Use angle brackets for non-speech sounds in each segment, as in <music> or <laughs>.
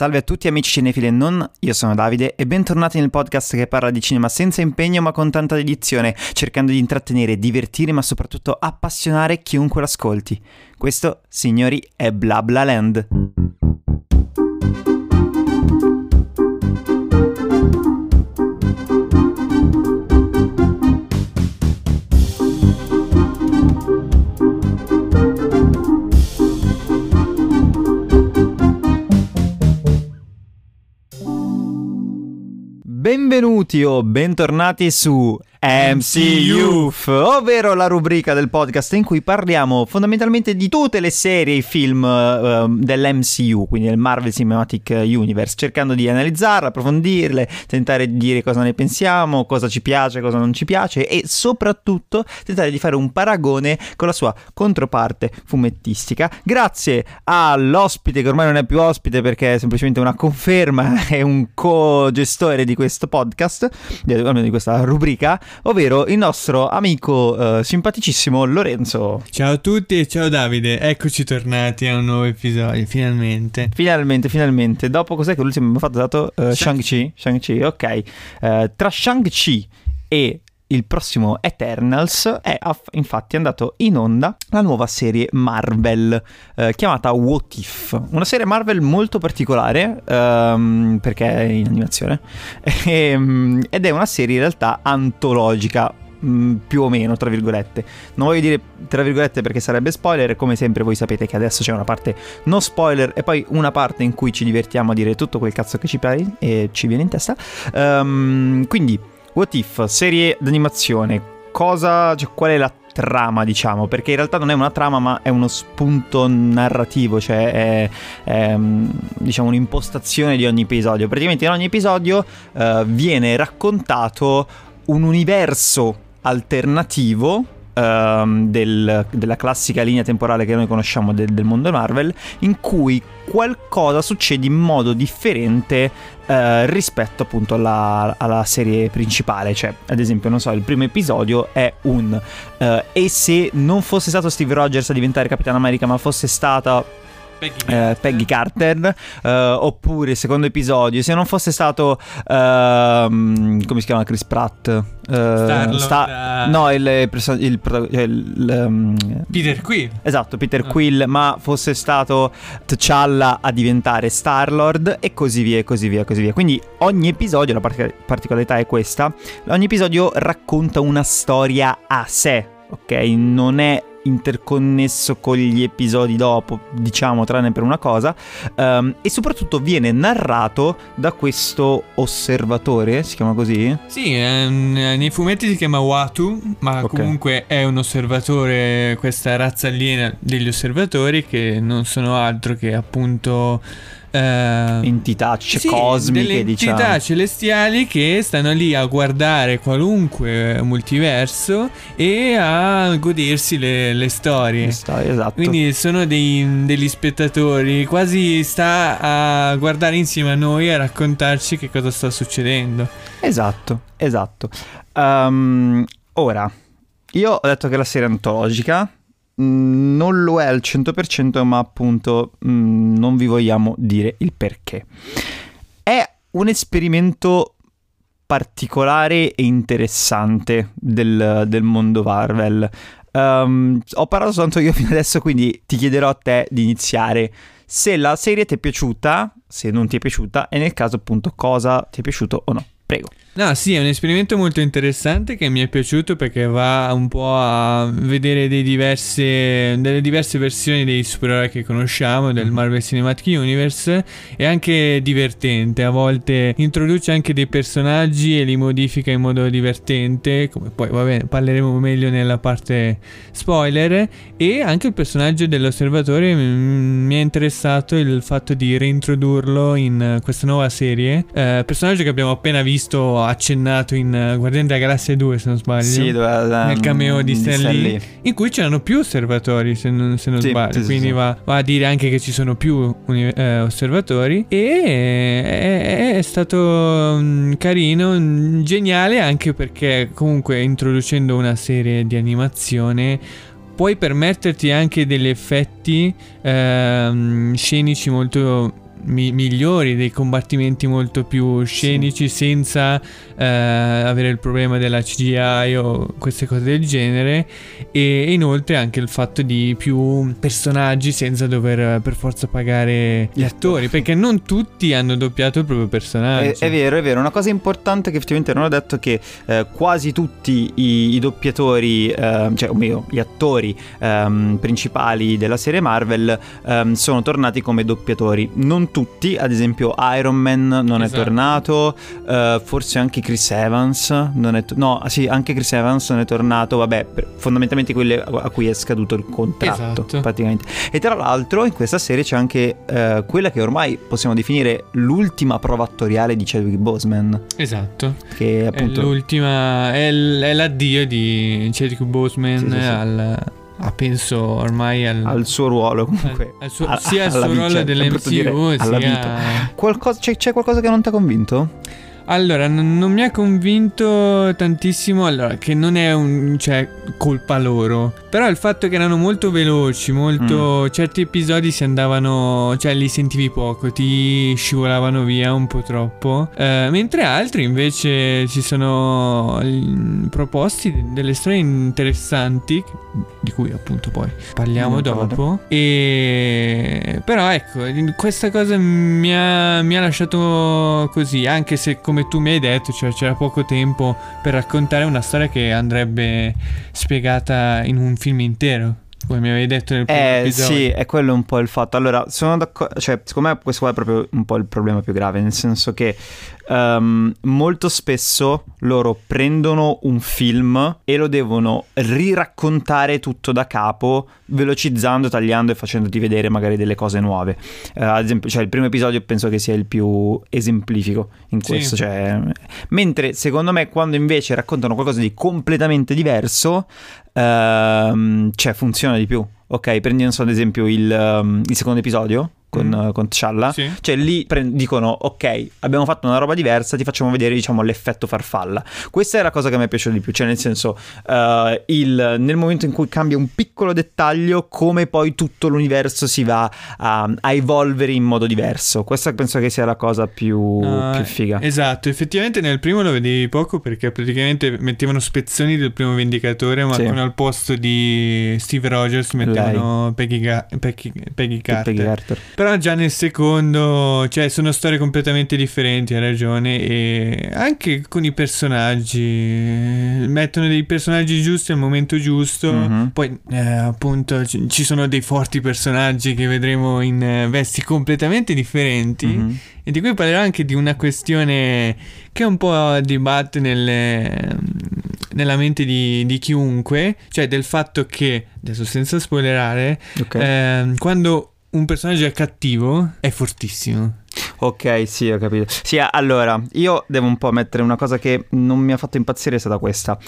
Salve a tutti amici cinefili e non, io sono Davide e bentornati nel podcast che parla di cinema senza impegno ma con tanta dedizione, cercando di intrattenere, divertire ma soprattutto appassionare chiunque l'ascolti. Questo, signori, è Blabla Land. Benvenuti o bentornati su MCU, ovvero la rubrica del podcast in cui parliamo fondamentalmente di tutte le serie e film uh, dell'MCU, quindi del Marvel Cinematic Universe, cercando di analizzarle, approfondirle, tentare di dire cosa ne pensiamo, cosa ci piace, cosa non ci piace e soprattutto tentare di fare un paragone con la sua controparte fumettistica. Grazie all'ospite che ormai non è più ospite perché è semplicemente una conferma <laughs> e un co-gestore di questo podcast, almeno di questa rubrica, ovvero il nostro amico eh, simpaticissimo Lorenzo. Ciao a tutti e ciao Davide, eccoci tornati a un nuovo episodio, finalmente. Finalmente, finalmente. Dopo cos'è che l'ultimo abbiamo fatto? Dato uh, Shang-Chi? Shang-Chi, ok. Uh, tra Shang-Chi e il prossimo Eternals è infatti andato in onda la nuova serie Marvel eh, chiamata What If, una serie Marvel molto particolare ehm, perché è in animazione <laughs> ehm, ed è una serie in realtà antologica mm, più o meno, tra virgolette. Non voglio dire tra virgolette perché sarebbe spoiler, come sempre voi sapete che adesso c'è una parte no spoiler e poi una parte in cui ci divertiamo a dire tutto quel cazzo che ci pare e ci viene in testa. Um, quindi What If, serie d'animazione, cosa, cioè, qual è la trama, diciamo, perché in realtà non è una trama, ma è uno spunto narrativo, cioè è, è diciamo un'impostazione di ogni episodio. Praticamente in ogni episodio uh, viene raccontato un universo alternativo uh, del, della classica linea temporale che noi conosciamo del, del, mondo Marvel, in cui qualcosa succede in modo differente uh, rispetto appunto alla, alla, serie principale. Cioè, ad esempio, non so, il primo episodio è un uh, e se non fosse stato Steve Rogers a diventare Capitano America, ma fosse stata Peggy Carter, eh, Peggy Carter. Eh, oppure secondo episodio se non fosse stato ehm, come si chiama Chris Pratt? Uh, sta- no il, il, il, il um, Peter Quill. Esatto Peter oh. Quill ma fosse stato T'Challa a diventare Star Lord e così via e così via così via. Quindi ogni episodio la particolarità è questa ogni episodio racconta una storia a sé ok? Non è interconnesso con gli episodi dopo, diciamo, tranne per una cosa, um, e soprattutto viene narrato da questo osservatore, si chiama così? Sì, ehm, nei fumetti si chiama Watu, ma okay. comunque è un osservatore, questa razza aliena degli osservatori che non sono altro che appunto eh, entità c- sì, cosmiche, delle diciamo. entità celestiali che stanno lì a guardare qualunque multiverso e a godersi le, le storie. Le storie, esatto. Quindi sono dei, degli spettatori, quasi sta a guardare insieme a noi e a raccontarci che cosa sta succedendo. Esatto, esatto. Um, ora, io ho detto che la serie è antologica non lo è al 100%, ma appunto mh, mm, non vi vogliamo dire il perché. È un esperimento particolare e interessante del, del mondo Marvel. Um, ho parlato soltanto io <laughs> fino adesso, quindi ti chiederò a te di iniziare se la serie ti è piaciuta, se non ti è piaciuta e nel caso appunto cosa ti è piaciuto o no. Prego. No, sì, è un esperimento molto interessante che mi è piaciuto perché va un po' a vedere diverse, delle diverse versioni dei supereroi che conosciamo del mhm. Marvel Cinematic Universe. È anche divertente, a volte introduce anche dei personaggi e li modifica in modo divertente, come poi vabbè, parleremo meglio nella parte spoiler. E anche il personaggio dell'osservatore mi è interessato il fatto di reintrodurlo in questa nuova serie. Eh, personaggio che abbiamo appena visto accennato in uh, Guardiani della Galassia 2 se non sbaglio. Sì, dove, um, nel cameo di Stan Lee in cui c'erano più osservatori se non, se non sì, sbaglio. sì, quindi va, va, a dire anche che ci sono più eh, osservatori. E è, è stato um, carino geniale anche perché comunque introducendo una serie di animazione puoi permetterti anche degli effetti ehm, scenici molto mi- migliori, dei combattimenti molto più scenici senza eh, avere il problema della CGI o queste cose del genere e inoltre anche il fatto di più personaggi senza dover eh, per forza pagare gli attori perché non tutti hanno doppiato il proprio personaggio. È, è vero, è vero. Una cosa importante che effettivamente non ho detto è che eh, quasi tutti i, i doppiatori, eh, cioè o meglio, gli attori ehm, principali della serie Marvel ehm, sono tornati come doppiatori. Non tutti, ad esempio Iron Man non Esatto. è tornato, eh, forse anche Chris Evans non è to- no, ah, sì, anche Chris Evans non è tornato, vabbè, fondamentalmente quelle a cui è scaduto il contratto, Esatto. praticamente. E tra l'altro in questa serie c'è anche eh, quella che ormai possiamo definire l'ultima prova attoriale di Chadwick Boseman, Esatto. che È appunto l'ultima, è, l- è l'addio di Chadwick Boseman Sì, sì, sì. al, a penso ormai al, al suo ruolo al- comunque. al suo- a- sia al suo vita, ruolo dire, dell'MCU sia... vita. Qualcosa, c'è, c'è qualcosa che non ti ha convinto? Allora, non mi ha convinto tantissimo, allora, che non è un, cioè, colpa loro, però il fatto che erano molto veloci, molto, Mm. certi episodi si andavano, cioè li sentivi poco, ti scivolavano via un po' troppo, Eh, mentre altri invece si sono proposti de- delle storie interessanti, di cui appunto poi parliamo Mm, dopo, e però ecco, questa cosa mi ha, mi ha lasciato così, anche se come tu mi hai detto, cioè c'era poco tempo per raccontare una storia che andrebbe spiegata in un film intero, come mi avevi detto nel primo Eh episodio. sì, è quello un po' il fatto. Allora, sono d'accordo, cioè, secondo me questo qua è proprio un po' il problema più grave, nel senso che ehm, molto spesso loro prendono un film e lo devono riraccontare tutto da capo, velocizzando, tagliando e facendoti vedere magari delle cose nuove. Eh, ad esempio, cioè, il primo episodio penso che sia il più esemplifico in Sì. questo, cioè, mentre secondo me quando invece raccontano qualcosa di completamente diverso, ehm, cioè funziona di più. Ok, prendi non so, ad esempio il, ehm, il secondo episodio con, Mm. con T'Challa. Sì. Cioè lì pre- dicono ok, abbiamo fatto una roba diversa, ti facciamo vedere diciamo l'effetto farfalla. Questa è la cosa che mi è piaciuta di più, cioè nel senso eh, il- nel momento in cui cambia un piccolo dettaglio come poi tutto l'universo si va a, a evolvere in modo diverso. Questa penso che sia la cosa più, Ah, più figa. Esatto, effettivamente nel primo lo vedevi poco perché praticamente mettevano spezzoni del primo Vendicatore, ma Sì. al posto di Steve Rogers mettevano Peggy, Ga- Peggy- Peggy Carter. Peggy Carter. Però già nel secondo, cioè sono storie completamente differenti, hai ragione, e anche con i personaggi, mettono dei personaggi giusti al momento giusto, Mhm. poi eh, appunto ci ci sono dei forti personaggi che vedremo in eh, vesti completamente differenti. Mhm. E di cui parlerò anche di una questione che un po' dibatte nelle- nella mente di, di chiunque, cioè del fatto che, adesso senza spoilerare, Ok. ehm, quando un personaggio è cattivo è fortissimo. Ok, sì, ho capito. Sì, allora, io devo un po' mettere una cosa che non mi ha fatto impazzire, è stata questa.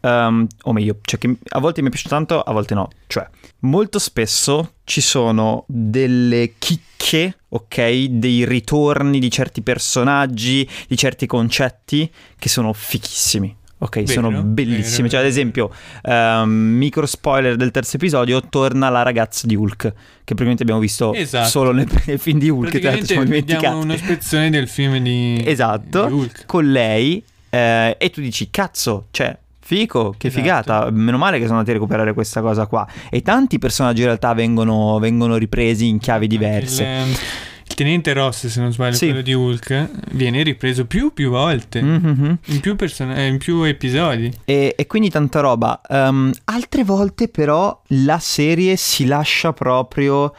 Ehm, o meglio, cioè che a volte mi piaciuto tanto, a volte no. Cioè, molto spesso ci sono delle chicche, ok? Dei ritorni di certi personaggi, di certi concetti che sono fichissimi. Ok, Vero, sono bellissimi. vero, Cioè, ad esempio, ehm, micro spoiler del terzo episodio, torna la ragazza di Hulk, che praticamente abbiamo visto Esatto. solo nel, <laughs> nel film di Hulk, tra l'altro siamo dimenticati uno spezzone del film di, Esatto. di Hulk. con lei eh, e tu dici cazzo, cioè fico, che Esatto. figata, meno male che sono andati a recuperare questa cosa qua e tanti personaggi in realtà vengono, vengono ripresi in chiavi diverse. Il, il tenente Ross, se non sbaglio, Sì. quello di Hulk, viene ripreso più più volte. Mhm. In più, person- eh, in più episodi. E, e quindi tanta roba. Ehm, altre volte però la serie si lascia proprio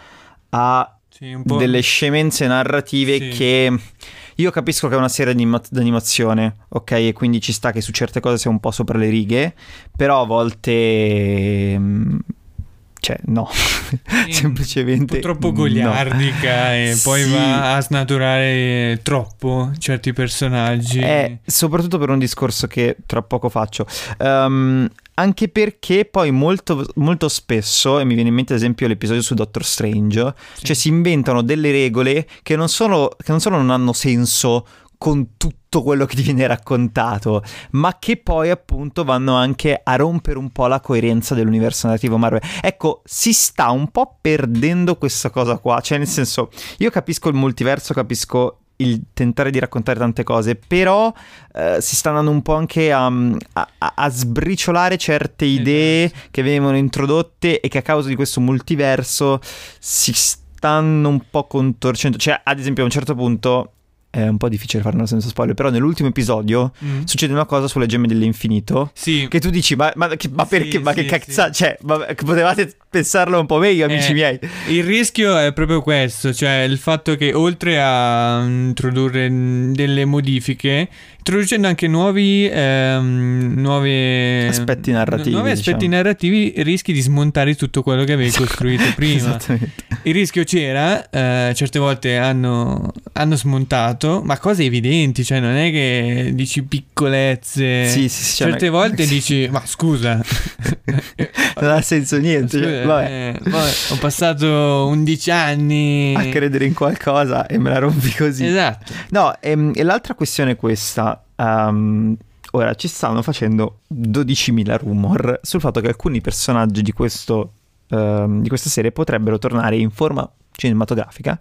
a Sì, delle scemenze narrative Sì. che io capisco che è una serie anima- d'animazione, ok? E quindi ci sta che su certe cose sia un po' sopra le righe, però a volte... Cioè, no, <laughs> semplicemente... troppo no. goliardica e <laughs> poi Sì. va a snaturare troppo certi personaggi. Eh, soprattutto per un discorso che tra poco faccio. Ehm, anche perché poi molto, molto spesso, e mi viene in mente ad esempio l'episodio su Doctor Strange, Sì. cioè si inventano delle regole che non, solo, che non solo non hanno senso con tutto quello che ti viene raccontato, ma che poi appunto vanno anche a rompere un po' la coerenza dell'universo narrativo Marvel. Ecco, si sta un po' perdendo questa cosa qua, cioè nel senso, io capisco il multiverso, capisco il tentare di raccontare tante cose, però eh, si sta andando un po' anche a, a, a sbriciolare certe idee che venivano introdotte e che a causa di questo multiverso si stanno un po' contorcendo. Cioè, ad esempio, a un certo punto è un po' difficile farlo senza spoiler, però nell'ultimo episodio mm. succede una cosa sulle gemme dell'infinito. Sì. Che tu dici, ma, ma, che, ma perché? Sì, ma sì, che cazzo? Sì. Cioè, ma, potevate pensarlo un po' meglio, amici eh, miei. Il rischio è proprio questo, cioè il fatto che oltre a introdurre delle modifiche, introducendo anche nuovi, ehm, nuove, aspetti narrativi. nuovi aspetti diciamo. narrativi, rischi di smontare tutto quello che avevi <laughs> costruito prima. Il rischio c'era, eh, certe volte hanno, hanno, smontato, ma cose evidenti, cioè non è che dici piccolezze. Sì, sì, sì, certe ma... volte <laughs> dici, ma scusa. non ha senso niente. Cioè, vabbè. Eh, vabbè, ho passato 11 anni a credere in qualcosa e me la rompi così. Esatto. No, e, ehm, e l'altra questione è questa Um, ora ci stanno facendo 12.000 rumor sul fatto che alcuni personaggi di, questo, um, di questa serie potrebbero tornare in forma cinematografica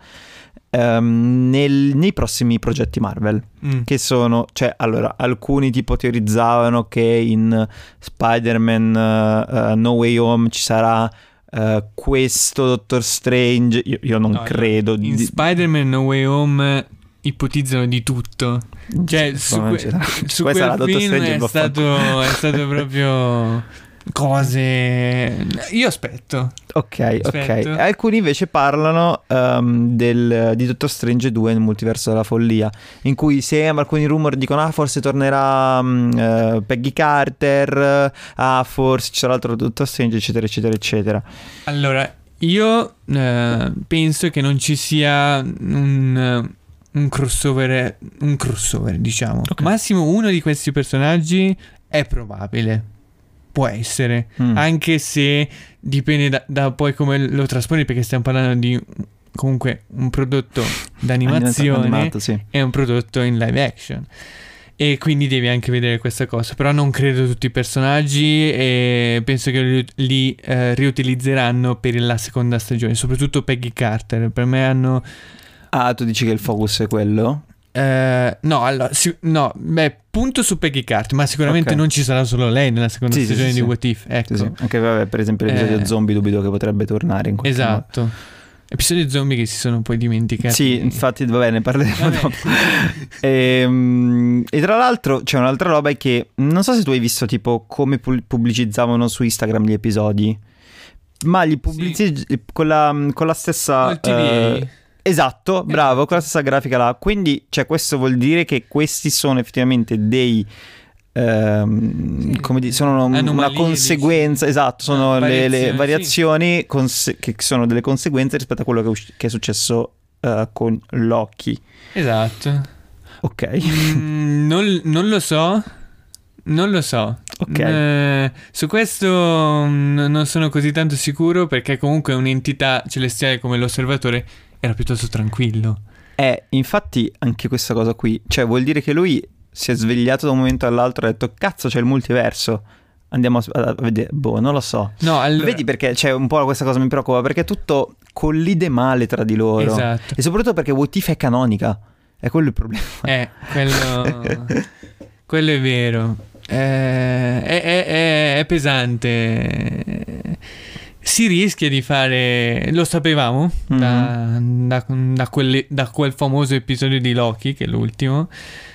um, nel, nei prossimi progetti Marvel. Mm. Che sono, cioè, allora, alcuni tipo teorizzavano che in Spider-Man uh, uh, No Way Home ci sarà. Uh, questo Doctor Strange, io, io non no, credo. In di... Spider-Man No Way Home ipotizzano di tutto. <laughs> Cioè, su, que- su quel film è stato, è stato proprio <laughs> cose. Io aspetto. Ok, aspetto. ok. Alcuni invece parlano um, del, di Dottor Strange 2 nel multiverso della follia, in cui sembra alcuni rumor dicono ah forse tornerà um, uh, Peggy Carter, ah forse ci sarà altro Dottor Strange eccetera eccetera eccetera. Allora, io uh, penso che non ci sia un un crossover, un crossover diciamo. Okay. Massimo uno di questi personaggi è probabile. Può essere, mm. anche se dipende da, da, poi come lo trasponi, perché stiamo parlando di comunque un prodotto d'animazione animato, sì. e un prodotto in live action. E quindi devi anche vedere questa cosa. Però non credo tutti i personaggi e penso che li, li eh, riutilizzeranno per la seconda stagione, soprattutto Peggy Carter. Per me hanno Ah, tu dici che il focus è quello? Eh, no, allora, si, no, beh, punto su Peggy Carter, ma sicuramente okay. non ci sarà solo lei nella seconda sì, stagione sì, di sì. What If. Ecco. Anche vabbè, per esempio l'episodio eh, zombie dubito che potrebbe tornare in questo Esatto. Modo. Episodi zombie che si sono poi dimenticati. Sì, infatti, va bene, parleremo vabbè. dopo. e, <laughs> ehm, e, tra l'altro c'è un'altra roba che non so se tu hai visto tipo come pubblicizzavano su Instagram gli episodi, ma li pubblicizzi con, la, con la stessa... Uh, Esatto, bravo, con la stessa grafica là. Quindi, cioè, questo vuol dire che questi sono effettivamente dei... Ehm, come dire, sono Anomalie, una conseguenza, esatto, sono le, le, variazioni sì. conse- che sono delle conseguenze rispetto a quello che, us- che è successo uh, con Loki. Esatto. Ok. Mm, non, non, lo so. Non lo so. Ok. Eh, su questo n- non sono così tanto sicuro perché comunque un'entità celestiale come l'osservatore era piuttosto tranquillo. Eh, infatti anche questa cosa qui, cioè vuol dire che lui si è svegliato da un momento all'altro e ha detto cazzo c'è il multiverso. Andiamo a, vedere, boh, non lo so. No, allora... Vedi perché c'è un po' questa cosa mi preoccupa, perché tutto collide male tra di loro. Esatto. E soprattutto perché What If è canonica. È quello il problema. <laughs> Eh, quello... quello è vero. Eh, è, è, è, è pesante si rischia di fare, lo sapevamo mm-hmm. da, da, da, quelle, da, quel famoso episodio di Loki, che è l'ultimo,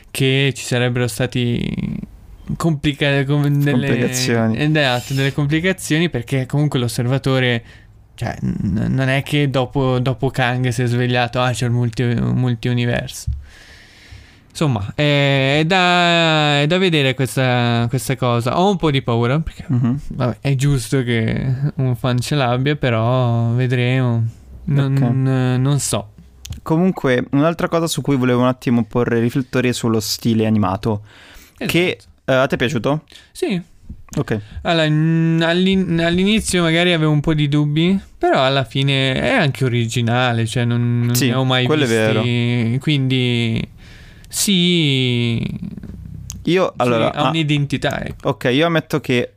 che ci sarebbero stati complica- com- delle, complicazioni. Esatto, delle complicazioni perché comunque l'osservatore cioè, n- non è che dopo, dopo, Kang si è svegliato, ah c'è il multi- multi-universo. Insomma, è, è, da, è da, vedere questa, questa, cosa. Ho un po' di paura perché uh-huh. vabbè, è giusto che un fan ce l'abbia, però vedremo. Non, okay. non, so. Comunque, un'altra cosa su cui volevo un attimo porre riflettori è sullo stile animato. Esatto. Che uh, a te è piaciuto? Sì. Ok. Allora, all'in- all'inizio magari avevo un po' di dubbi, però alla fine è anche originale, cioè non, non sì, ne ho mai quello visti. È vero. Quindi Sì. Io allora. ha ah, un'identità, ecco. ok, io ammetto che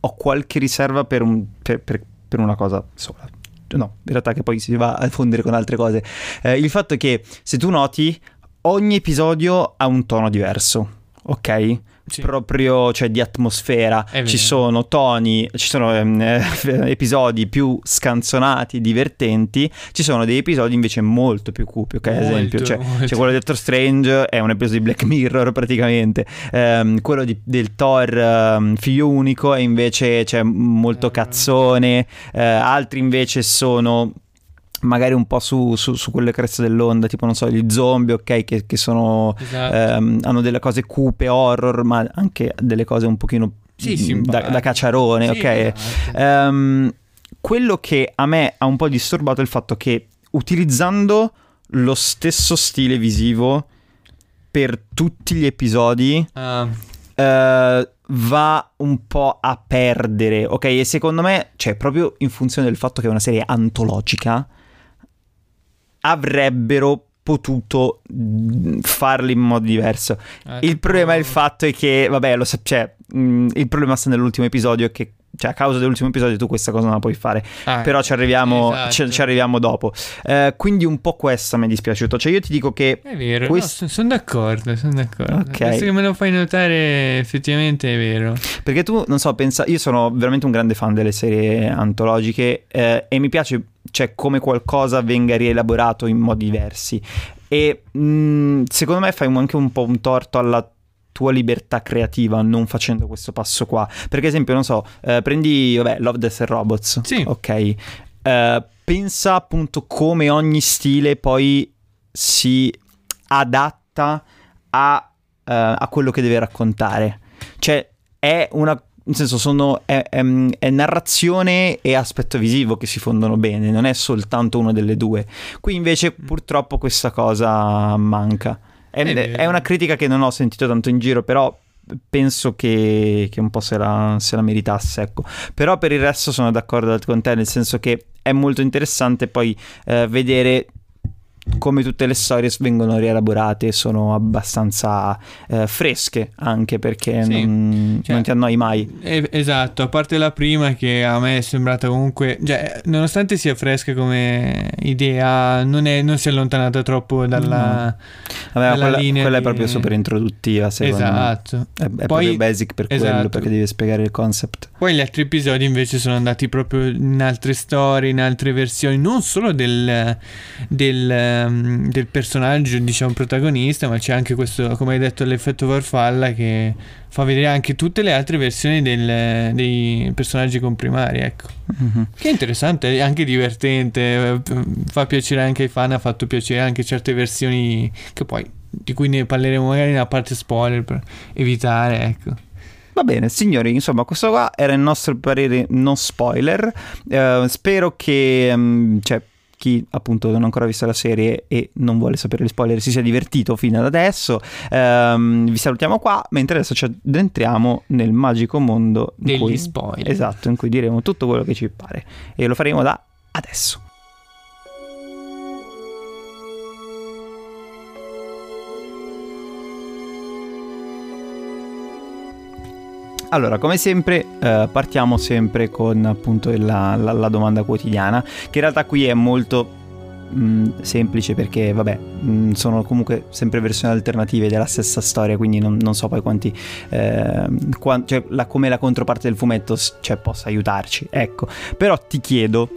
ho qualche riserva per, un- per- per- per una cosa sola. No, in realtà che poi si va a fondere con altre cose. Eh, il fatto è che se tu noti, ogni episodio ha un tono diverso, ok? Sì. Proprio, cioè, di atmosfera. Ci sono toni, ci sono eh, <laughs> episodi più scanzonati, divertenti. Ci sono dei episodi invece molto più cupi, ok? Ad esempio, cioè, c'è quello di Doctor Strange, è un episodio di Black Mirror <laughs> praticamente. Ehm, quello di- del Thor ehm, figlio unico è invece c'è molto Eh. cazzone. Eh, altri invece sono magari un po' su, su, su quelle creste dell'onda, tipo non so, gli zombie, ok, che, che sono... Esatto. ehm, hanno delle cose cupe, horror, ma anche delle cose un pochino Sì, simpatiche. da, da cacciarone, Sì, ok? Ehm, quello che a me ha un po' disturbato è il fatto che utilizzando lo stesso stile visivo per tutti gli episodi Ah, eh, va un po' a perdere, ok? E secondo me, cioè, proprio in funzione del fatto che è una serie antologica, avrebbero potuto mm, farlo in modo diverso. ah, Il problema è il fatto è che, vabbè, lo sa- cioè, mm, il problema sta nell'ultimo episodio che cioè a causa dell'ultimo episodio tu questa cosa non la puoi fare Ah, però ci arriviamo, esatto. ci, ci arriviamo dopo Eh, quindi un po' questa mi è dispiaciuto cioè io ti dico che È vero, Questo- sono d'accordo, sono d'accordo. Ok. Adesso che me lo fai notare, effettivamente è vero. Perché tu, non so, pensa, io sono veramente un grande fan delle serie antologiche eh, e mi piace cioè, come qualcosa venga rielaborato in modi diversi. E mh, secondo me fai anche un po' un torto alla tua libertà creativa non facendo questo passo qua. Perché, esempio, non so, eh, prendi, vabbè, Love, Death and Robots. Sì. Ok. Eh, pensa appunto come ogni stile poi si adatta a, eh, a quello che deve raccontare. Cioè, è una. Nel senso, sono, è, è- è narrazione e aspetto visivo che si fondono bene, non è soltanto una delle due. Qui invece, purtroppo, questa cosa manca. È, È è una critica che non ho sentito tanto in giro, però penso che, che un po' se la, se la meritasse. Ecco. Però per il resto sono d'accordo con te, nel senso che è molto interessante poi eh, vedere come tutte le storie vengono rielaborate, sono abbastanza eh, fresche anche perché Sì. non, Cioè, non ti annoi mai. Eh, esatto, a parte la prima che a me è sembrata comunque, cioè, nonostante sia fresca come idea, non, è- non si è allontanata troppo dalla... Vabbè, dalla quella, linea quella è di- proprio super introduttiva, secondo me. Esatto. È, è Poi- proprio basic per quello, esatto. perché devi spiegare il concept. Poi gli altri episodi invece sono andati proprio in altre storie, in altre versioni, non solo del, del, del personaggio, diciamo, protagonista, ma c'è anche questo, come hai detto, l'effetto farfalla che fa vedere anche tutte le altre versioni del- dei personaggi comprimari, ecco. Mhm. Che è interessante, è anche divertente, eh, fa piacere anche ai fan, ha fatto piacere anche certe versioni che poi di cui ne parleremo magari nella parte spoiler per evitare, ecco. Va bene, signori, insomma, questo qua era il nostro parere non spoiler. Eh, spero che mm, cioè, chi appunto non ha ancora visto la serie e non vuole sapere gli spoiler si sia divertito fino ad adesso. Ehm, vi salutiamo qua, mentre adesso ci addentriamo nel magico mondo Degli cui, spoiler. Esatto, in cui diremo tutto quello che ci pare. E lo faremo da adesso. Allora, come sempre, eh, partiamo sempre con appunto la, la- la domanda quotidiana, che in realtà qui è molto mh, semplice perché, vabbè, mh, sono comunque sempre versioni alternative della stessa storia, quindi non, non so poi quanti, eh, quan- cioè la- come la controparte del fumetto cioè, possa aiutarci, ecco. Però ti chiedo,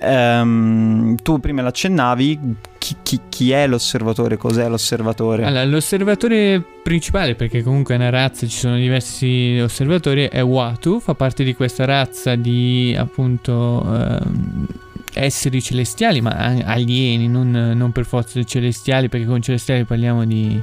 ehm, tu prima l'accennavi, chi, chi- chi è l'osservatore, cos'è l'osservatore? Allora, l'osservatore principale, perché comunque è una razza, ci sono diversi osservatori, è Watu, fa parte di questa razza di appunto ehm, esseri celestiali, ma alieni, non, non per forza celestiali, perché con celestiali parliamo di,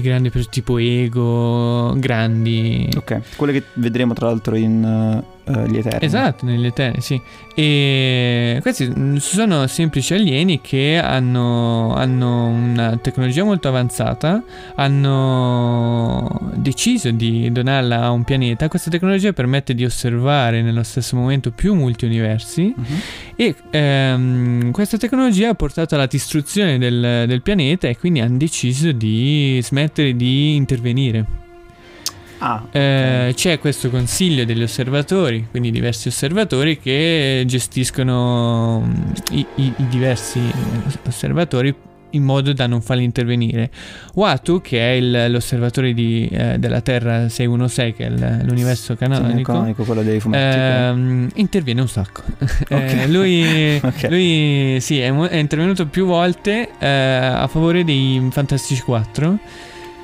di grandi pers- tipo ego, grandi. Ok, quelle che vedremo tra l'altro in, uh, gli Eterni. Esatto, negli Eterni, sì. E questi sono semplici alieni che hanno, hanno una tecnologia molto avanzata, hanno deciso di donarla a un pianeta. Questa tecnologia permette di osservare nello stesso momento più multiuniversi Mhm. E ehm, questa tecnologia ha portato alla distruzione del, del pianeta e quindi hanno deciso di smettere di intervenire. Ah, Eh, c'è questo consiglio degli osservatori, quindi diversi osservatori che gestiscono mm, i, i- i diversi osservatori in modo da non farli intervenire. Watu, che è il- l'osservatore di, eh, della Terra 616, che è il- l'universo sì, canonico, canonico, quello dei fumetti. ehm, interviene un sacco. <laughs> Eh, Ok. lui, <laughs> Ok. lui, sì, è, è intervenuto più volte eh, a favore dei Fantastici 4.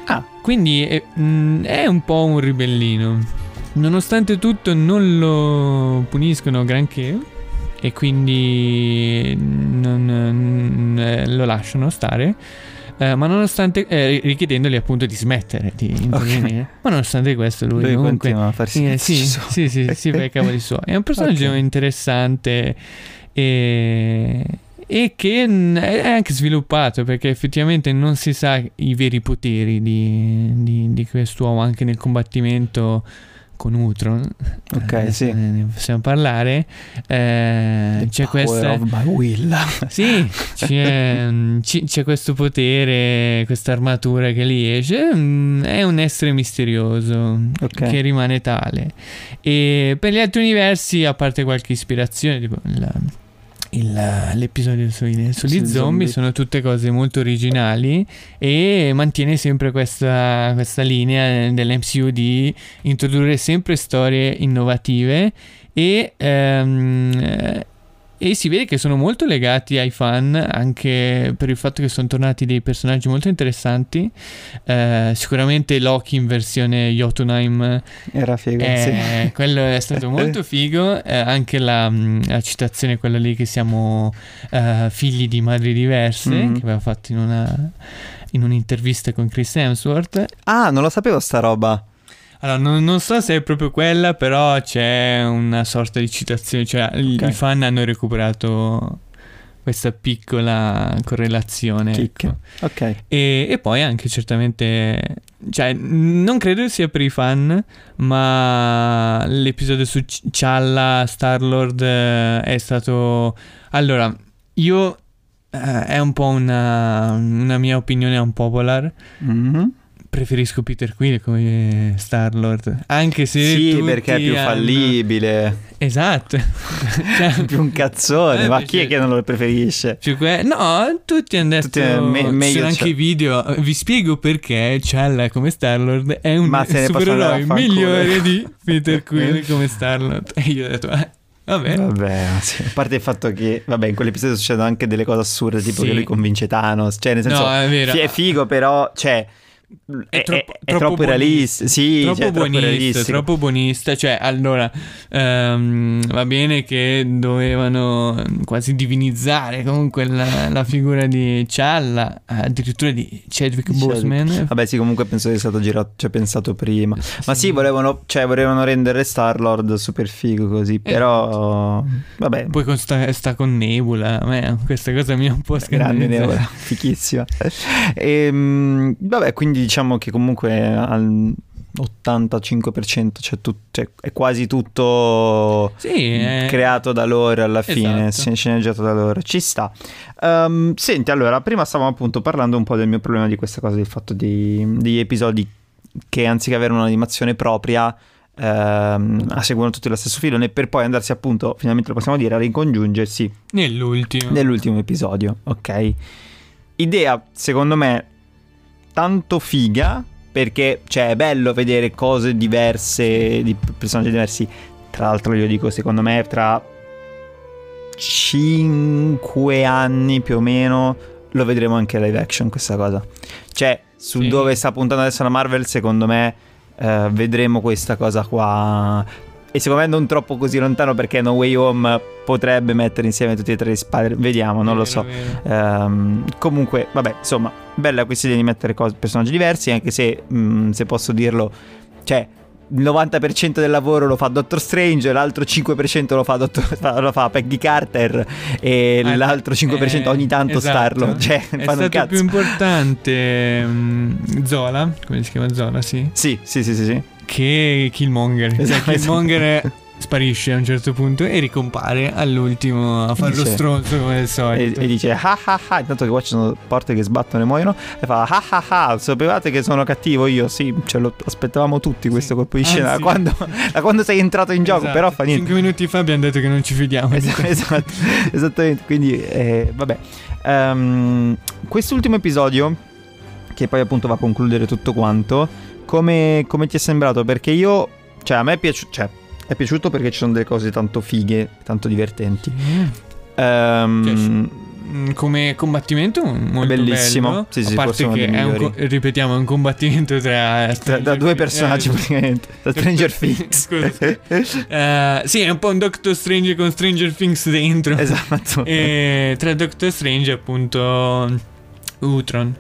Ah. Quindi è, mm, è un po' un ribellino. Nonostante tutto non lo puniscono granché e quindi non, non- eh, lo lasciano stare. eh, ma nonostante eh, richiedendogli appunto di smettere di intervenire, ma nonostante questo lui, Lui comunque continua a farsi eh, sì, suoi. sì, sì, si fa i cavoli suoi. È un personaggio Ok. interessante e, e che è anche sviluppato perché effettivamente non si sa i veri poteri di, di, di quest'uomo anche nel combattimento con Utron. Ok, Eh, sì. Ne possiamo parlare. Eh, c'è questa... <laughs> Sì, c'è, mm, c'è questo potere, questa armatura che li esce. mm, È un essere misterioso Ok. che rimane tale. E per gli altri universi, a parte qualche ispirazione, tipo il- il- l'episodio sui, sugli Sui zombie, zombie. sono tutte cose molto originali e mantiene sempre questa, questa linea dell'MCU di introdurre sempre storie innovative e, ehm, eh, e si vede che sono molto legati ai fan anche per il fatto che sono tornati dei personaggi molto interessanti. Eh, sicuramente Loki in versione Jotunheim Era figo, eh, sì. quello è stato <laughs> molto figo. eh, anche la, la citazione, quella lì che siamo eh, figli di madri diverse, Mhm. che aveva fatto in una in un'intervista con Chris Hemsworth. Ah, non lo sapevo sta roba. Allora, non, non so se è proprio quella, però c'è una sorta di citazione, cioè i- Ok. i fan hanno recuperato questa piccola correlazione. Ecco. Ok. E, e poi anche certamente, cioè, non credo sia per i fan, ma l'episodio su C- Challa, Star-Lord eh, è stato... Allora, io... eh, è un po' una, una mia opinione un popular. Mhm. Preferisco Peter Quill come Star-Lord. Anche se... Sì, perché è più hanno- fallibile. Esatto. <laughs> Cioè, più un cazzone. Eh, ma chi è che non lo preferisce? Que- no, tutti hanno detto Tutti, me- meglio sono anche c'è. i video. Vi spiego perché Challa come Star-Lord è un supereroe migliore di Peter <laughs> Quill come Star-Lord. E io ho detto, eh, vabbè. Vabbè, sì. a parte il fatto che, vabbè, in quell'episodio succedono anche delle cose assurde, tipo Sì. che lui convince Thanos. Cioè, nel senso, No, è è figo, però, cioè, è, è- troppo- è troppo, troppo realista. Sì, troppo cioè, buonista, troppo buonista. Cioè, allora, ehm, va bene che dovevano quasi divinizzare comunque la, la figura di Challa, addirittura di Chadwick. Boseman. Vabbè, sì, comunque penso sia stato girato, cioè pensato prima. Ma sì, volevano, cioè, volevano rendere Star-Lord super figo così, però, vabbè, Poi con sta, sta con Nebula, me questa cosa mi ha un po' grande scandalizzato. Nebula, fichissima. Ehm, vabbè, quindi diciamo che comunque al 85% c'è tut- cioè, è quasi tutto Sì, eh, creato da loro alla fine, Esatto. sc- sceneggiato da loro. Ci sta. Ehm, senti, allora, prima stavamo appunto parlando un po' del mio problema di questa cosa, del fatto di- degli episodi che anziché avere un'animazione propria ehm, seguono tutti lo stesso filone per poi andarsi appunto, finalmente lo possiamo dire, a ricongiungersi nell'ultimo. nell'ultimo episodio, ok? Idea, secondo me, tanto figa, perché cioè, è bello vedere cose diverse, di personaggi diversi. Tra l'altro, io dico, secondo me, tra 5 anni più o meno lo vedremo anche live action questa cosa. Cioè, su Sì. dove sta puntando adesso la Marvel, secondo me eh, vedremo questa cosa qua. E secondo me non troppo così lontano perché No Way Home potrebbe mettere insieme tutti e tre i Spider. Vediamo, non lo so. Ehm, comunque, vabbè, insomma, bella questa idea di mettere cose- personaggi diversi, anche se, mh, se posso dirlo, cioè, il 90% del lavoro lo fa Doctor Strange, l'altro 5% lo fa, Dottor, lo fa Peggy Carter e Ah, l'altro 5% eh, ogni tanto esatto. Starlo. Cioè, È stato cazzo. più importante mm, Zola, come si chiama Zola, sì, Sì, sì, sì, sì, sì. che Killmonger. Esatto, Cioè, Killmonger sparisce a un certo punto e ricompare all'ultimo a fare lo stronzo come al E, solito. e dice ah ah ah intanto che qua ci sono porte che sbattono e muoiono e fa ah ah ah sapevate che sono cattivo io sì ce lo aspettavamo tutti questo Sì. colpo di scena da Anzi- quando, da quando sei entrato in gioco Esatto. però fa niente Cinque minuti fa abbiamo detto che non ci fidiamo. di Esatto, esatto, esattamente. Quindi, eh, vabbè. Ehm, quest'ultimo episodio, che poi appunto va a concludere tutto quanto, come, come ti è sembrato? Perché io, cioè, a me è piaciuto, cioè, è piaciuto perché ci sono delle cose tanto fighe, tanto divertenti. Cioè, Mm, Come combattimento molto Bellissimo. bello. Sì, sì, a parte che è un, co- ripetiamo, un combattimento tra, Stranger da due personaggi eh, praticamente, da Stranger <laughs> Things. Scusa. <laughs> Eh, sì, è un po' un Doctor Strange con Stranger Things dentro. esatto. E tra Doctor Strange, appunto, Ultron.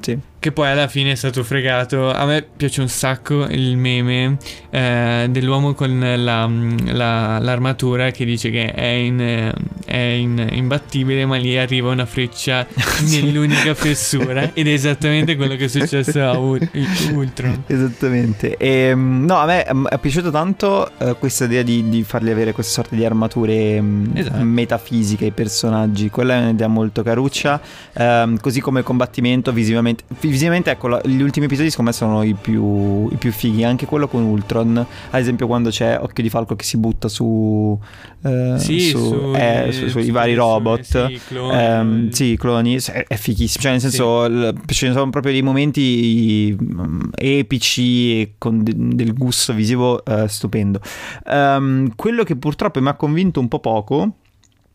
Sì. Che poi alla fine è stato fregato. A me piace un sacco il meme eh, dell'uomo con la- la- l'armatura che dice che è, in- eh, è in- imbattibile, ma lì arriva una freccia <laughs> nell'unica fessura. <laughs> Ed è esattamente quello che è successo a Ul- <laughs> Ultron. Esattamente. E, mm, no, a me mm, è piaciuto tanto eh, questa idea di, di fargli avere questa sorta di armature mm, Esatto. metafisiche ai personaggi. Quella è un'idea molto caruccia. Ehm, così come il combattimento visivamente. Visivamente, ecco, la- gli ultimi episodi secondo me sono i più, i più fighi. Anche quello con Ultron. Ad esempio, quando c'è Occhio di Falco che si butta su. eh, Sì, su- sui- eh, su- sui su- vari robot. sì, cloni. Ehm, sì, i cloni, è, è fighissimo. Cioè, nel Sì. senso, il- ci sono proprio dei momenti mm, epici e con de- del gusto visivo eh, stupendo. Ehm, quello che purtroppo mi ha convinto un po' poco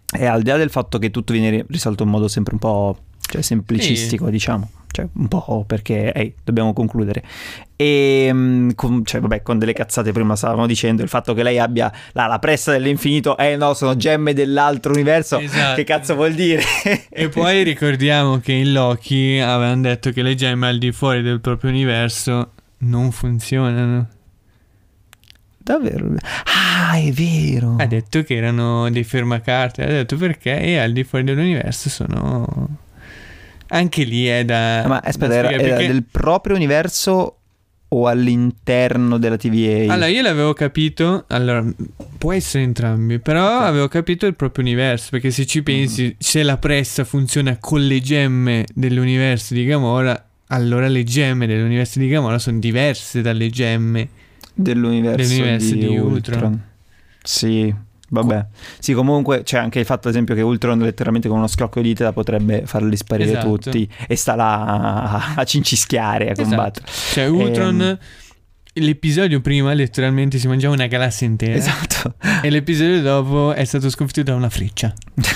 è al di là del fatto che tutto viene ri- risolto in modo sempre un po' cioè, semplicistico, diciamo. Cioè, un po' perché, ehi, dobbiamo concludere. E, mm, con, cioè, vabbè, con delle cazzate prima stavamo dicendo il fatto che lei abbia la, la pressa dell'infinito, eh no, sono gemme dell'altro universo. Esatto. Che cazzo vuol dire? E poi ricordiamo che in Loki avevano detto che le gemme al di fuori del proprio universo non funzionano. Davvero? Ah, è vero. Ha detto che erano dei fermacarte. Ha detto perché e al di fuori dell'universo sono. Anche lì è da. Ma aspetta, da era, era perché- del proprio universo o all'interno della TVA? Allora, io l'avevo capito. Allora, può essere entrambi. Però Ok. avevo capito il proprio universo. Perché se ci pensi, se la pressa funziona con le gemme dell'universo di Gamora. Allora le gemme dell'universo di Gamora sono diverse dalle gemme. dell'universo, dell'universo di, di Ultron. Ultron. Sì, vabbè. Sì, comunque c'è anche il fatto, ad esempio, che Ultron letteralmente con uno scrocco di dita potrebbe farli sparire Esatto. tutti e sta là a, a cincischiare, a Esatto. combattere. Cioè, Ultron. Ehm. L'episodio prima letteralmente si mangiava una galassia intera. Esatto. E l'episodio dopo è stato sconfitto da una freccia. <laughs>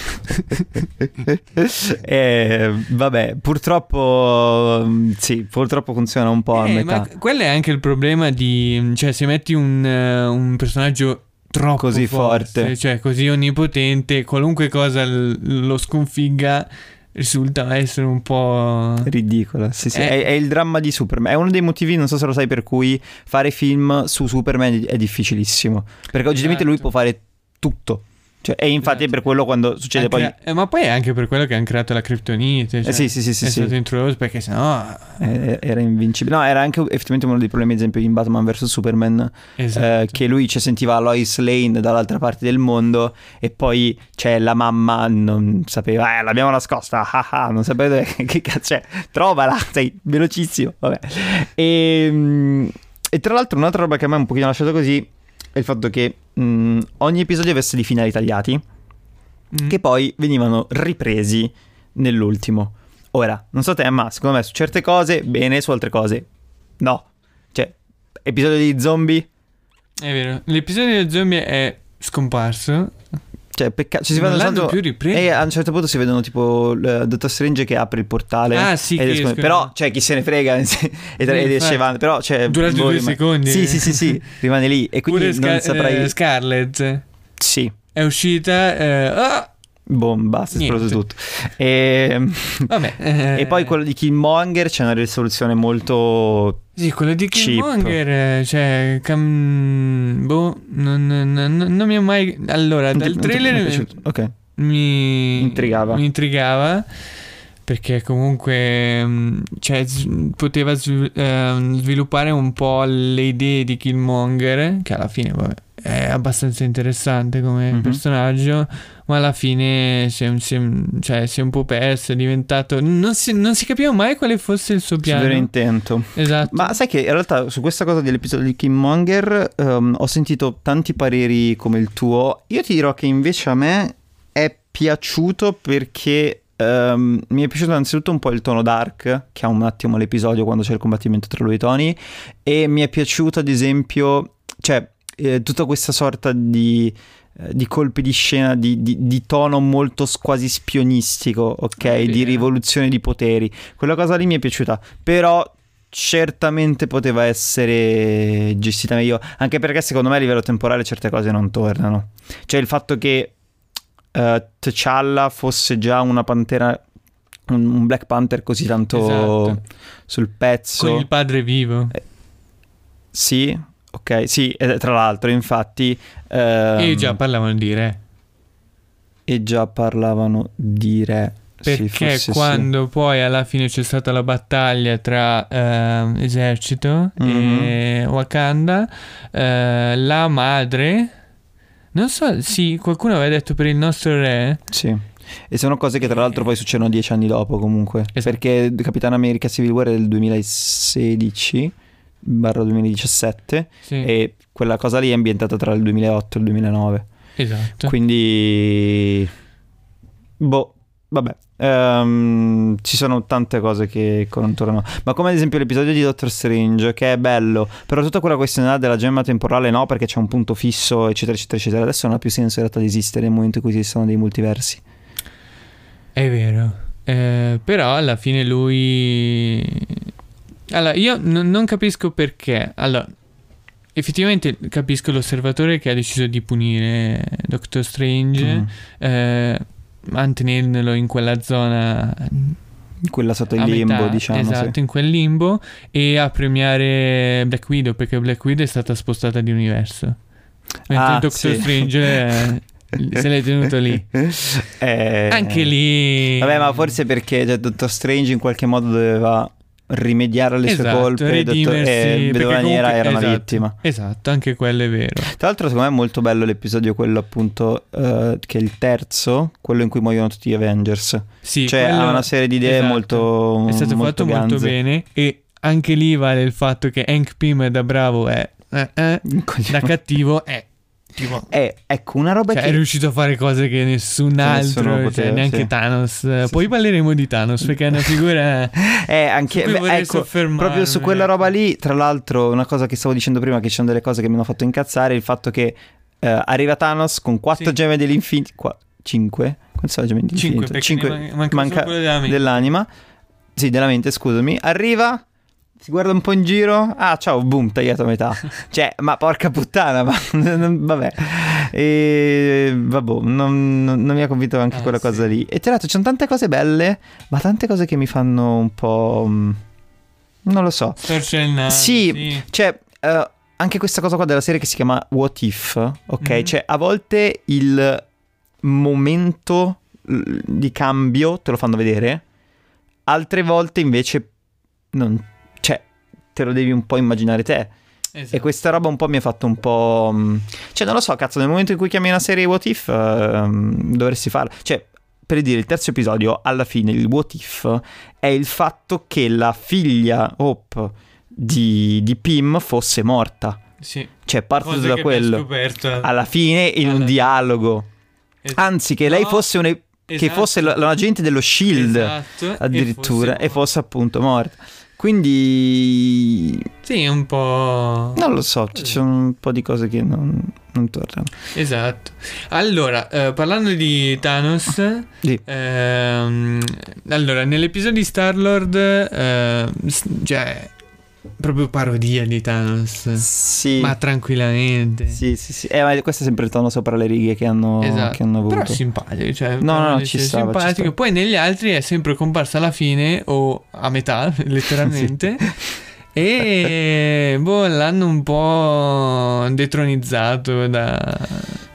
Eh, vabbè, purtroppo mm, sì, purtroppo funziona un po' a Eh, metà. ma quello è anche il problema di... Cioè, se metti un, eh, un personaggio troppo Così forte. cioè così onnipotente, qualunque cosa l- lo sconfigga risulta essere un po'... Ridicola, sì, sì. Eh. È, è il dramma di Superman. È uno dei motivi, non so se lo sai, per cui fare film su Superman è difficilissimo. Perché oggettivamente lui Esatto. può fare tutto. Cioè, e infatti Esatto. è per quello quando succede Anche- poi. eh, ma poi è anche per quello che hanno creato la criptonite. Cioè, Eh, sì, sì, sì, sì, è sì. stato introdotto perché sennò... eh, Era invincibile. No, era anche effettivamente uno dei problemi, ad esempio, in Batman vs Superman. Esatto. eh, che lui ci sentiva Lois Lane dall'altra parte del mondo. E poi c'è la mamma, non sapeva, eh, l'abbiamo nascosta. <laughs> ah, ah, non sapeva dove, <laughs> che cazzo è. Trovala, <laughs> sei velocissimo. Vabbè. E, mm, e tra l'altro, un'altra roba che a me ha un pochino lasciato così è il fatto che mm, ogni episodio avesse dei finali tagliati Mm. che poi venivano ripresi nell'ultimo. Ora, non so te, ma secondo me su certe cose bene, su altre cose no. Cioè, episodio di zombie, È vero. L'episodio del zombie è scomparso. Cioè, peccato. Ci si vedono soltanto- più ripreso. E a un certo punto si vedono tipo il Dottor Strange che apre il portale. Ah, sì, escono- Però, cioè, chi se ne frega <laughs> e, ed esce avanti. Però, cioè, Durante boh, due rimane- secondi. Sì, sì, sì, sì, <laughs> rimane lì. E quindi Pure non Scar- saprai... eh, Scarlett Sì, è uscita. eh, ah, boom, basta, è esploso Niente. tutto. E... vabbè. eh, <laughs> E poi quello di Killmonger c'è una risoluzione molto Sì, quello di Cheap. Killmonger, cioè, cam- boh, non, non- non- mi ha mai... Allora, Non dal non ti- non ti è trailer piaciuto? Ok. mi Intrigava. mi intrigava perché comunque mm, cioè, poteva ehm, sviluppare un po' le idee di Killmonger che alla fine vabbè, è abbastanza interessante come Mhm. personaggio ma alla fine si è, si è- cioè, si è un po' perso è diventato non si, non si capiva mai quale fosse il suo Il piano vero intento. esatto Ma sai che in realtà su questa cosa dell'episodio di Killmonger ehm, ho sentito tanti pareri come il tuo. Io ti dirò che invece a me è piaciuto perché ehm, mi è piaciuto innanzitutto un po' il tono dark che ha un attimo l'episodio quando c'è il combattimento tra lui e Tony e mi è piaciuto ad esempio, cioè eh, tutta questa sorta di di colpi di scena di, di- di tono molto quasi spionistico, ok? Ah, di eh. rivoluzione di poteri. Quella cosa lì mi è piaciuta, però certamente poteva essere gestita meglio, anche perché secondo me a livello temporale certe cose non tornano. Cioè il fatto che eh, T'Challa fosse già una pantera un, un Black Panther così tanto Esatto. sul pezzo. con il padre vivo Sì, ok, sì, e tra l'altro infatti ehm, e già parlavano di re e già parlavano di re. Sì, Perché sì. quando poi alla fine c'è stata la battaglia tra ehm, esercito e Wakanda, eh, la madre, non so, sì, qualcuno aveva detto per il nostro re, Sì. E sono cose che tra l'altro poi succedono dieci anni dopo comunque. Esatto. Perché Capitan America Civil War è del 2016 barra 2017 sì, e quella cosa lì è ambientata tra il 2008 e il 2009. esatto. Quindi... Boh, vabbè. Ehm, ci sono tante cose che contornano. Ma come ad esempio l'episodio di Doctor Strange, che è bello, però tutta quella questione là della gemma temporale no, perché c'è un punto fisso, eccetera, eccetera, eccetera. Adesso non ha più senso in realtà di esistere nel momento in cui esistono dei multiversi. È vero. Eh, però alla fine lui... Allora, io n- non capisco perché. Allora, effettivamente capisco l'osservatore che ha deciso di punire Doctor Strange, Mm. eh, mantenendolo in quella zona Quella sotto il limbo, metà, diciamo. esatto, sì. in quel limbo e a premiare Black Widow perché Black Widow è stata spostata di universo. Mentre Ah, Doctor sì. Strange eh, <laughs> se l'è tenuto lì. Eh, Anche lì. Vabbè, ma forse perché cioè, Dottor Strange in qualche modo doveva rimediare alle sue Esatto, colpe. e Dottor- e perché Vedova Nera era una esatto, vittima. Esatto, anche quello è vero. Tra l'altro, secondo me è molto bello l'episodio, quello appunto, eh, che è il terzo, quello in cui muoiono tutti gli Avengers. Sì, cioè, quello- ha una serie di idee esatto. molto. È stato fatto molto ganze. bene e anche lì vale il fatto che Hank Pym da bravo è eh, eh, da cattivo è tipo Eh, ecco, una roba cioè, che. è riuscito a fare cose che nessun Che altro, cioè, poteva, neanche sì. Thanos. Eh, Sì, Poi sì. parleremo di Thanos perché è una figura <laughs> Eh, anche. beh, ecco, proprio su quella roba lì, tra l'altro, una cosa che stavo dicendo prima, che ci sono delle cose che mi hanno fatto incazzare, il fatto che eh, arriva Thanos con quattro Sì. gemme dell'infinito. Qua, cinque? Quante sono le gemme Cinque, dell'infinito? ne man- manca solo quella della mente. dell'anima. Sì, della mente, scusami. Arriva, si guarda un po' in giro. Ah, ciao, boom, tagliato a metà. <laughs> cioè, ma porca puttana, ma <laughs> vabbè. E vabbè, non, non- non mi ha convinto anche Ah, quella sì. cosa lì. E tra l'altro, ci sono tante cose belle, ma tante cose che mi fanno un po'. mm, Non lo so. Naso. Sì, Cioè, eh, anche questa cosa qua della serie che si chiama What If, ok? Mhm. Cioè, a volte il momento di cambio te lo fanno vedere, altre volte invece non... Te lo devi un po' immaginare te. Esatto. E questa roba un po' mi ha fatto un po'... mm, Cioè, non lo so, cazzo, nel momento in cui chiami una serie What If, ehm, dovresti farla. Cioè, per dire, il terzo episodio, alla fine, il What If è il fatto che la figlia Hope di, di Pim fosse morta. Sì. Cioè, parte da che quello. scoperto. Alla fine, in Alla un fine. dialogo. Es- Anzi, che lei No, fosse, un, che esatto. fosse l- un agente dello Shield, Esatto, addirittura, e e fosse appunto morta. Quindi, Sì, un po'. non lo so, ci sono un po' di cose che non, non tornano. Esatto. Allora, eh, parlando di Thanos, Sì. ehm, allora, nell'episodio di Star-Lord, eh, cioè, proprio parodia di Thanos. Sì. Ma tranquillamente. Sì, sì, sì. Eh, ma questo è sempre il tono sopra le righe che hanno, Esatto. che hanno avuto. Però simpatico, cioè, No, no, no, ci ci simpatico. stava. Poi negli altri è sempre comparsa alla fine o a metà, <laughs> letteralmente. E boh, l'hanno un po' detronizzato da...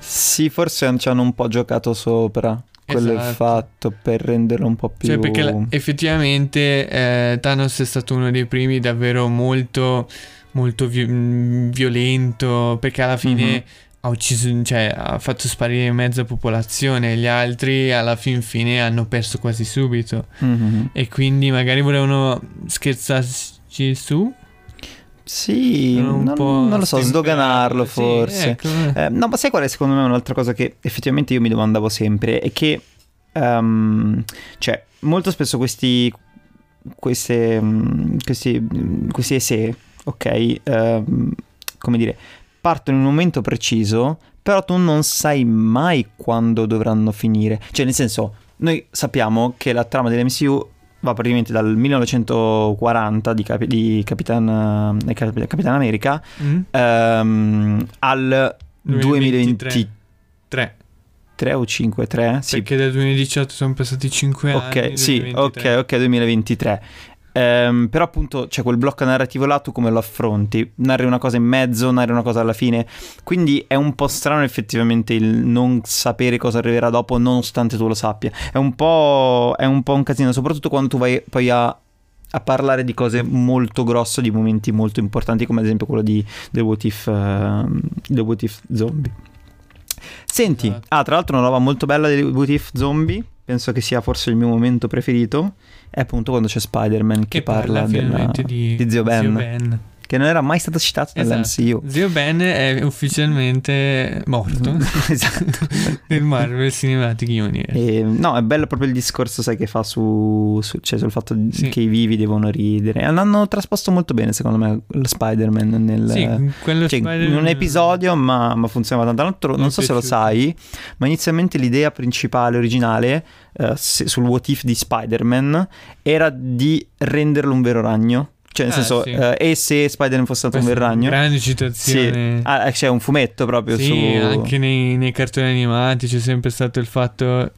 Sì, forse ci hanno un po' giocato sopra. Quello è Esatto. fatto per renderlo un po' più... Cioè, perché la- effettivamente eh, Thanos è stato uno dei primi davvero molto, molto vi- mh, violento, perché alla fine Mhm. ha ucciso, cioè ha fatto sparire mezza popolazione, gli altri alla fin fine hanno perso quasi subito. Mhm. E quindi magari volevano scherzarci su. Sì, non, non lo so, sdoganarlo sì, forse. ecco. Eh, no, ma sai qual è secondo me un'altra cosa che effettivamente io mi domandavo sempre? È che, ehm, cioè, molto spesso questi, queste, mm, questi, mm, questi essay, ok, ehm, come dire, partono in un momento preciso, però tu non sai mai quando dovranno finire. Cioè, nel senso, noi sappiamo che la trama dell'MCU va praticamente dal 1940 di, Capi- di Capitan, eh, Cap- Capitan America Mm? ehm, al 2023 3. o 5, 3? Sì, Perché dal 2018 sono passati 5 anni. ok, sì, 2023. ok, ok, 2023. Ehm, però appunto c'è quel blocco narrativo là, tu come lo affronti? Narri una cosa in mezzo, narri una cosa alla fine. Quindi è un po' strano effettivamente il non sapere cosa arriverà dopo nonostante tu lo sappia. È un po', è un, po un casino, soprattutto quando tu vai poi a, a parlare di cose molto grosse, di momenti molto importanti come ad esempio quello di The What If, ehm, The What If Zombie. Senti, Esatto. ah, tra l'altro una roba molto bella di What If Zombie, penso che sia forse il mio momento preferito, è appunto quando c'è Spider-Man che, Che parla, della- finalmente di, di Zio Ben, Ben. Che non era mai stato citato Esatto. Zio Ben è ufficialmente morto <laughs> esatto. <laughs> nel Marvel Cinematic Universe. E, no, è bello proprio il discorso, sai, che fa su, su- cioè, sul fatto Sì. che i vivi devono ridere. L'hanno trasposto molto bene, secondo me, lo Spider-Man nel... Sì, quello cioè, Spider- in un episodio, ma, ma funzionava tanto. Mi non so se lo sai, ma inizialmente l'idea principale, originale, eh, se- sul what if di Spider-Man, era di renderlo un vero ragno. Cioè, nel Ah, senso, sì. eh, e se Spider-Man fosse stato un ragno? Grande citazione. Sì. Ah, c'è un fumetto proprio Sì, su... anche nei, nei cartoni animati c'è sempre stato il fatto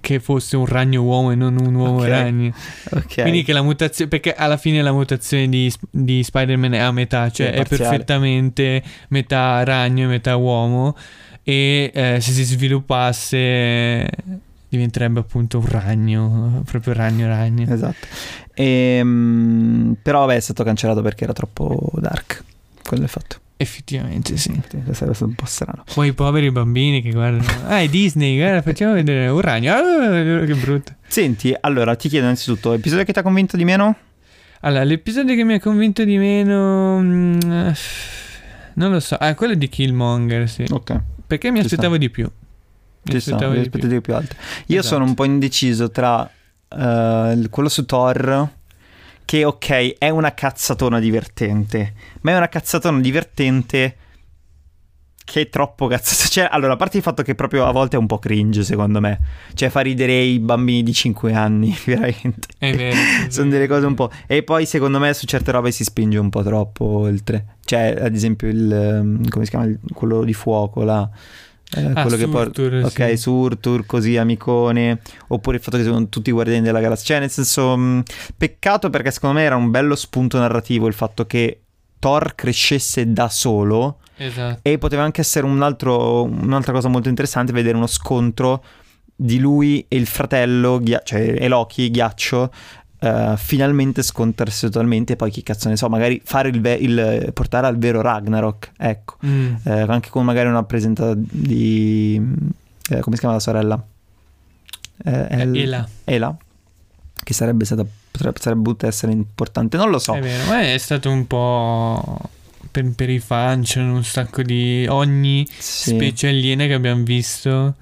che fosse un ragno uomo e non un uomo Ok. ragno. Ok. Quindi che la mutazione, perché alla fine la mutazione di, di Spider-Man è a metà, cioè È è, perfettamente metà ragno e metà uomo e eh, se si sviluppasse diventerebbe appunto un ragno, <laughs> proprio ragno ragno. Esatto. Ehm, però vabbè è stato cancellato perché era troppo dark. Quello è fatto. Effettivamente sì. Sarebbe stato un po' strano. Poi i poveri bambini che guardano, ah è Disney, guarda facciamo vedere un ragno, ah, che brutto. Senti, allora ti chiedo innanzitutto, episodio che ti ha convinto di meno? Allora, l'episodio che mi ha convinto di meno... mm, non lo so, ah, quello di Killmonger, sì. Ok. Perché mi Ci aspettavo di più. Ci sono le aspettative più alte. Io Esatto. sono un po' indeciso tra il- quello su Thor, che ok, è una cazzatona divertente, ma è una cazzatona divertente che è troppo cazzata. <laughs> Cioè, allora, a parte il fatto che proprio a volte è un po' cringe, secondo me. Cioè, fa ridere i bambini di 5 anni, <laughs> veramente. È vero. Sono delle cose un po'. E poi, secondo me, su certe robe si spinge un po' troppo oltre. Cioè, ad esempio, il. ehm, come si chiama? Quello di fuoco là. Eh, Ah, quello che porta. Surtur, Ok, sì. Surtur, così amicone. Oppure il fatto che sono tutti i guardiani della galassia. Cioè, nel senso, mh, peccato perché secondo me era un bello spunto narrativo il fatto che Thor crescesse da solo. Esatto. E poteva anche essere un altro- un'altra cosa molto interessante vedere uno scontro di lui e il fratello, Ghia- cioè e Loki, Ghiaccio, eh, finalmente scontrarsi totalmente. E poi chi cazzo ne so, magari fare il, ve- il- portare al vero Ragnarok. Ecco, Mm. Eh, anche con magari una presenza di. eh, come si chiama la sorella? El- E là. Ela, che sarebbe stata. Potrebbe, sarebbe potuta essere importante, non lo so. È vero, ma è stato un po'... Per, per i fan c'erano un sacco di... Ogni Sì. specie aliena che abbiamo visto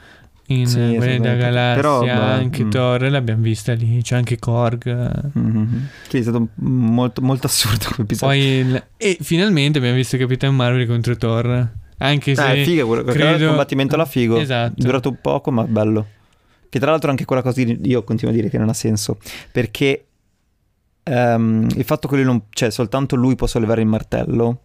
in Sì, assolutamente. Galassia, Però, beh, anche mm. Thor l'abbiamo vista lì, c'è anche Korg. Mhm. Sì, è stato molto, molto assurdo il- E finalmente abbiamo visto Capitan Marvel contro Thor. Anche se... Ah, è figo, quello, credo- il combattimento là figo. Esatto. È durato poco, ma bello. Che tra l'altro anche quella cosa io continuo a dire che non ha senso. Perché ehm, il fatto che lui non, cioè soltanto lui può sollevare il martello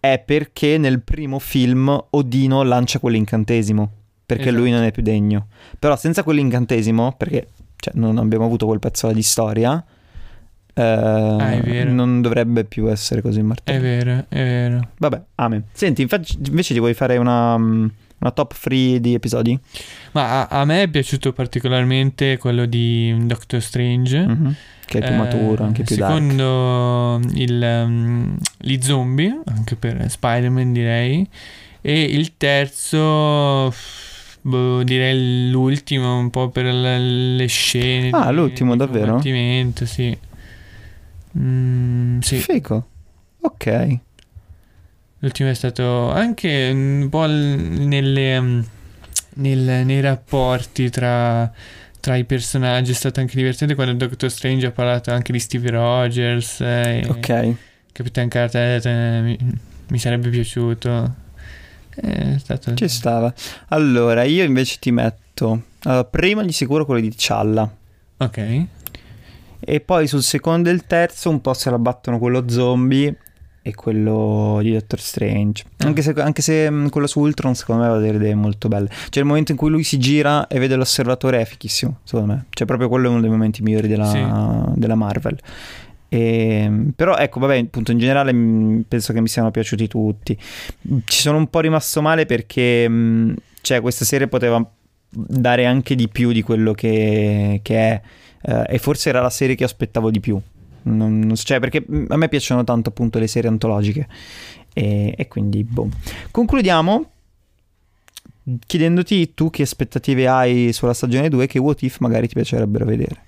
è perché nel primo film Odino lancia quell'incantesimo. Perché Esatto. lui non è più degno. Però senza quell'incantesimo, perché cioè, non abbiamo avuto quel pezzo di storia, Ah, è vero. non dovrebbe più essere così È martello. vero, è vero. Vabbè, amen. Senti, infatti, invece ti vuoi fare una, mm, una top free di episodi? Ma a, a me è piaciuto particolarmente quello di Doctor Strange. Mhm. Che è più Eh, maturo, anche più dark. Secondo il, um, gli zombie, anche per Spider-Man direi. E il terzo, boh, direi l'ultimo, un po' per le, scene. Ah, di- l'ultimo, di davvero? sì. Mm, sì. Fico. Ok. L'ultimo è stato anche un po' nelle, um, nel- nei rapporti tra, tra i personaggi. È stato anche divertente quando Doctor Strange ha parlato anche di Steve Rogers. E Ok. Capitan Carter eh, mi, mi sarebbe piaciuto. È stato... Ci stava. Allora, io invece ti metto. allora, prima di sicuro quello di Cialla. Ok. E poi sul secondo e il terzo un po' se la battono quello zombie e quello di Doctor Strange. Ah. Anche se, anche se mh, quello su Ultron secondo me va a delle idee molto belle. Cioè il momento in cui lui si gira e vede l'osservatore è fichissimo, secondo me. Cioè proprio quello è uno dei momenti migliori della, Sì. della Marvel. E, però ecco, vabbè, appunto in generale mh, penso che mi siano piaciuti tutti. Ci sono un po' rimasto male perché mh, cioè, questa serie poteva dare anche di più di quello che, che è. eh, e forse era la serie che aspettavo di più. Non- non cioè, perché mh, a me piacciono tanto appunto le serie antologiche. E, e quindi, boh. Concludiamo chiedendoti tu che aspettative hai sulla stagione 2 che what if magari ti piacerebbero vedere.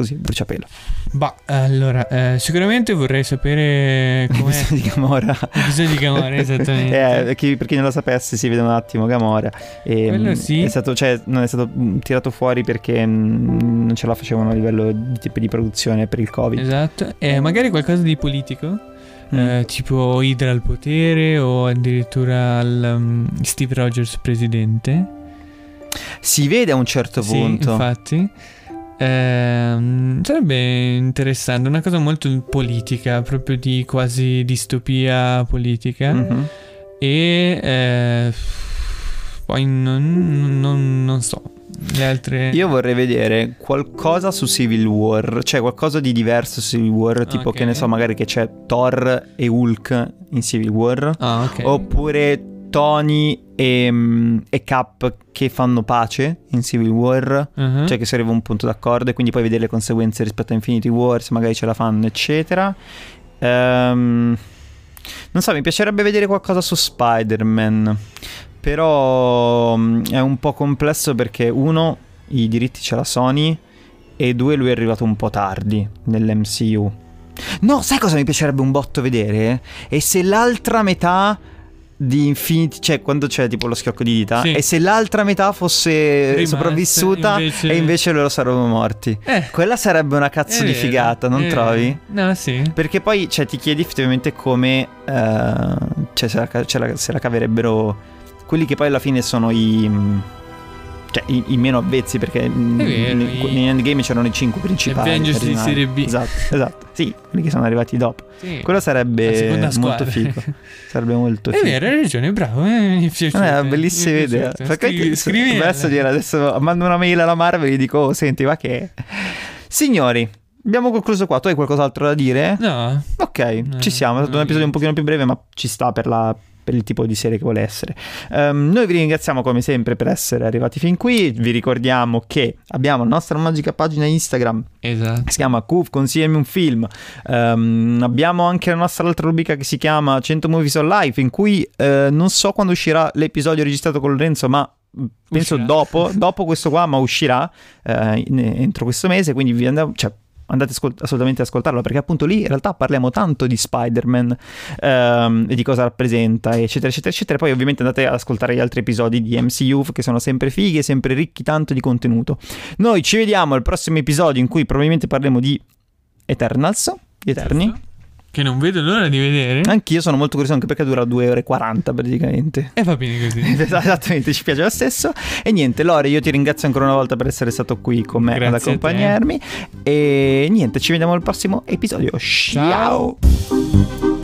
Così, bruciapelo. Bah, allora, eh, sicuramente vorrei sapere com'è L'episodio di Gamora. l'episodio di Gamora, <laughs> esattamente. Eh, chi- per chi non lo sapesse, si vede un attimo Gamora. E, Quello mh, sì. È stato, cioè, non è stato mh, tirato fuori perché mh, non ce la facevano a livello di, tipo di produzione per il Covid. Esatto. E magari qualcosa di politico? Mm. Eh, tipo Hydra al potere o addirittura al, um, Steve Rogers presidente. Si vede a un certo Sì, punto. infatti. Ehm, sarebbe interessante, una cosa molto politica, proprio di quasi distopia politica. Mhm. E eh, poi non, non- non so, le altre... Io vorrei vedere qualcosa su Civil War, cioè qualcosa di diverso su Civil War, tipo Ok. che ne so, magari che c'è Thor e Hulk in Civil War, Ah, ok. oppure Tony e, mm, e Cap che fanno pace in Civil War, Mhm. cioè che si arriva a un punto d'accordo e quindi poi vedere le conseguenze rispetto a Infinity War, se magari ce la fanno, eccetera. Ehm, non so, mi piacerebbe vedere qualcosa su Spider-Man, però mm, è un po' complesso perché uno, i diritti ce la Sony e due, lui è arrivato un po' tardi nell'MCU. No, sai cosa mi piacerebbe un botto vedere? E se l'altra metà di Infinity, cioè quando c'è tipo lo schiocco di dita, Sì. e se l'altra metà fosse Rimasta, sopravvissuta invece- e invece loro sarebbero morti. Eh, Quella sarebbe una cazzo è di vero, figata, non è trovi? vero. No, sì. Perché poi cioè, ti chiedi effettivamente come eh, cioè, se, la, ce la- se la caverebbero quelli che poi alla fine sono i. mm, Cioè, i, i meno avvezzi, perché vero, in, i- in Endgame c'erano i cinque principali. Avengers di serie B. Esatto, esatto. Sì, quelli che sono arrivati dopo. Sì. Quello sarebbe molto figo. <laughs> Sarebbe molto È figo. vero, hai ragione, bravo. eh, mi è. Eh, è una bellissima è idea. Scrivi, scrivi adesso, dire, adesso mando una mail alla Marvel e gli dico: oh, Senti, va che. Signori, abbiamo concluso qua. Tu hai qualcos'altro da dire? No, Ok, No, ci siamo. È stato un no, episodio un pochino più breve, ma ci sta per, la- per il tipo di serie che vuole essere. Ehm, noi vi ringraziamo come sempre per essere arrivati fin qui. Vi ricordiamo che abbiamo la nostra magica pagina Instagram esatto. che si chiama Cuf, consigliami un film. Ehm, abbiamo anche la nostra altra rubrica che si chiama 100 Movies on Life, in cui eh, non so quando uscirà l'episodio registrato con Lorenzo, ma penso dopo, dopo questo qua, ma uscirà eh, in- entro questo mese, quindi vi andiamo, cioè, andate ascol- assolutamente ad ascoltarlo perché appunto lì in realtà parliamo tanto di Spider-Man ehm, e di cosa rappresenta eccetera eccetera eccetera. Poi ovviamente andate ad ascoltare gli altri episodi di MCU che sono sempre fighi e sempre ricchi tanto di contenuto. Noi ci vediamo al prossimo episodio in cui probabilmente parleremo di Eternals, gli Eterni. Che non vedo l'ora di vedere. Anch'io sono molto curioso anche perché dura 2 ore e 40 praticamente. E va bene così. <laughs> Esattamente, ci piace lo stesso. E niente, Lore, io ti ringrazio ancora una volta per essere stato qui con me ad Grazie a te. accompagnarmi. E niente, ci vediamo al prossimo episodio. Ciao. Ciao.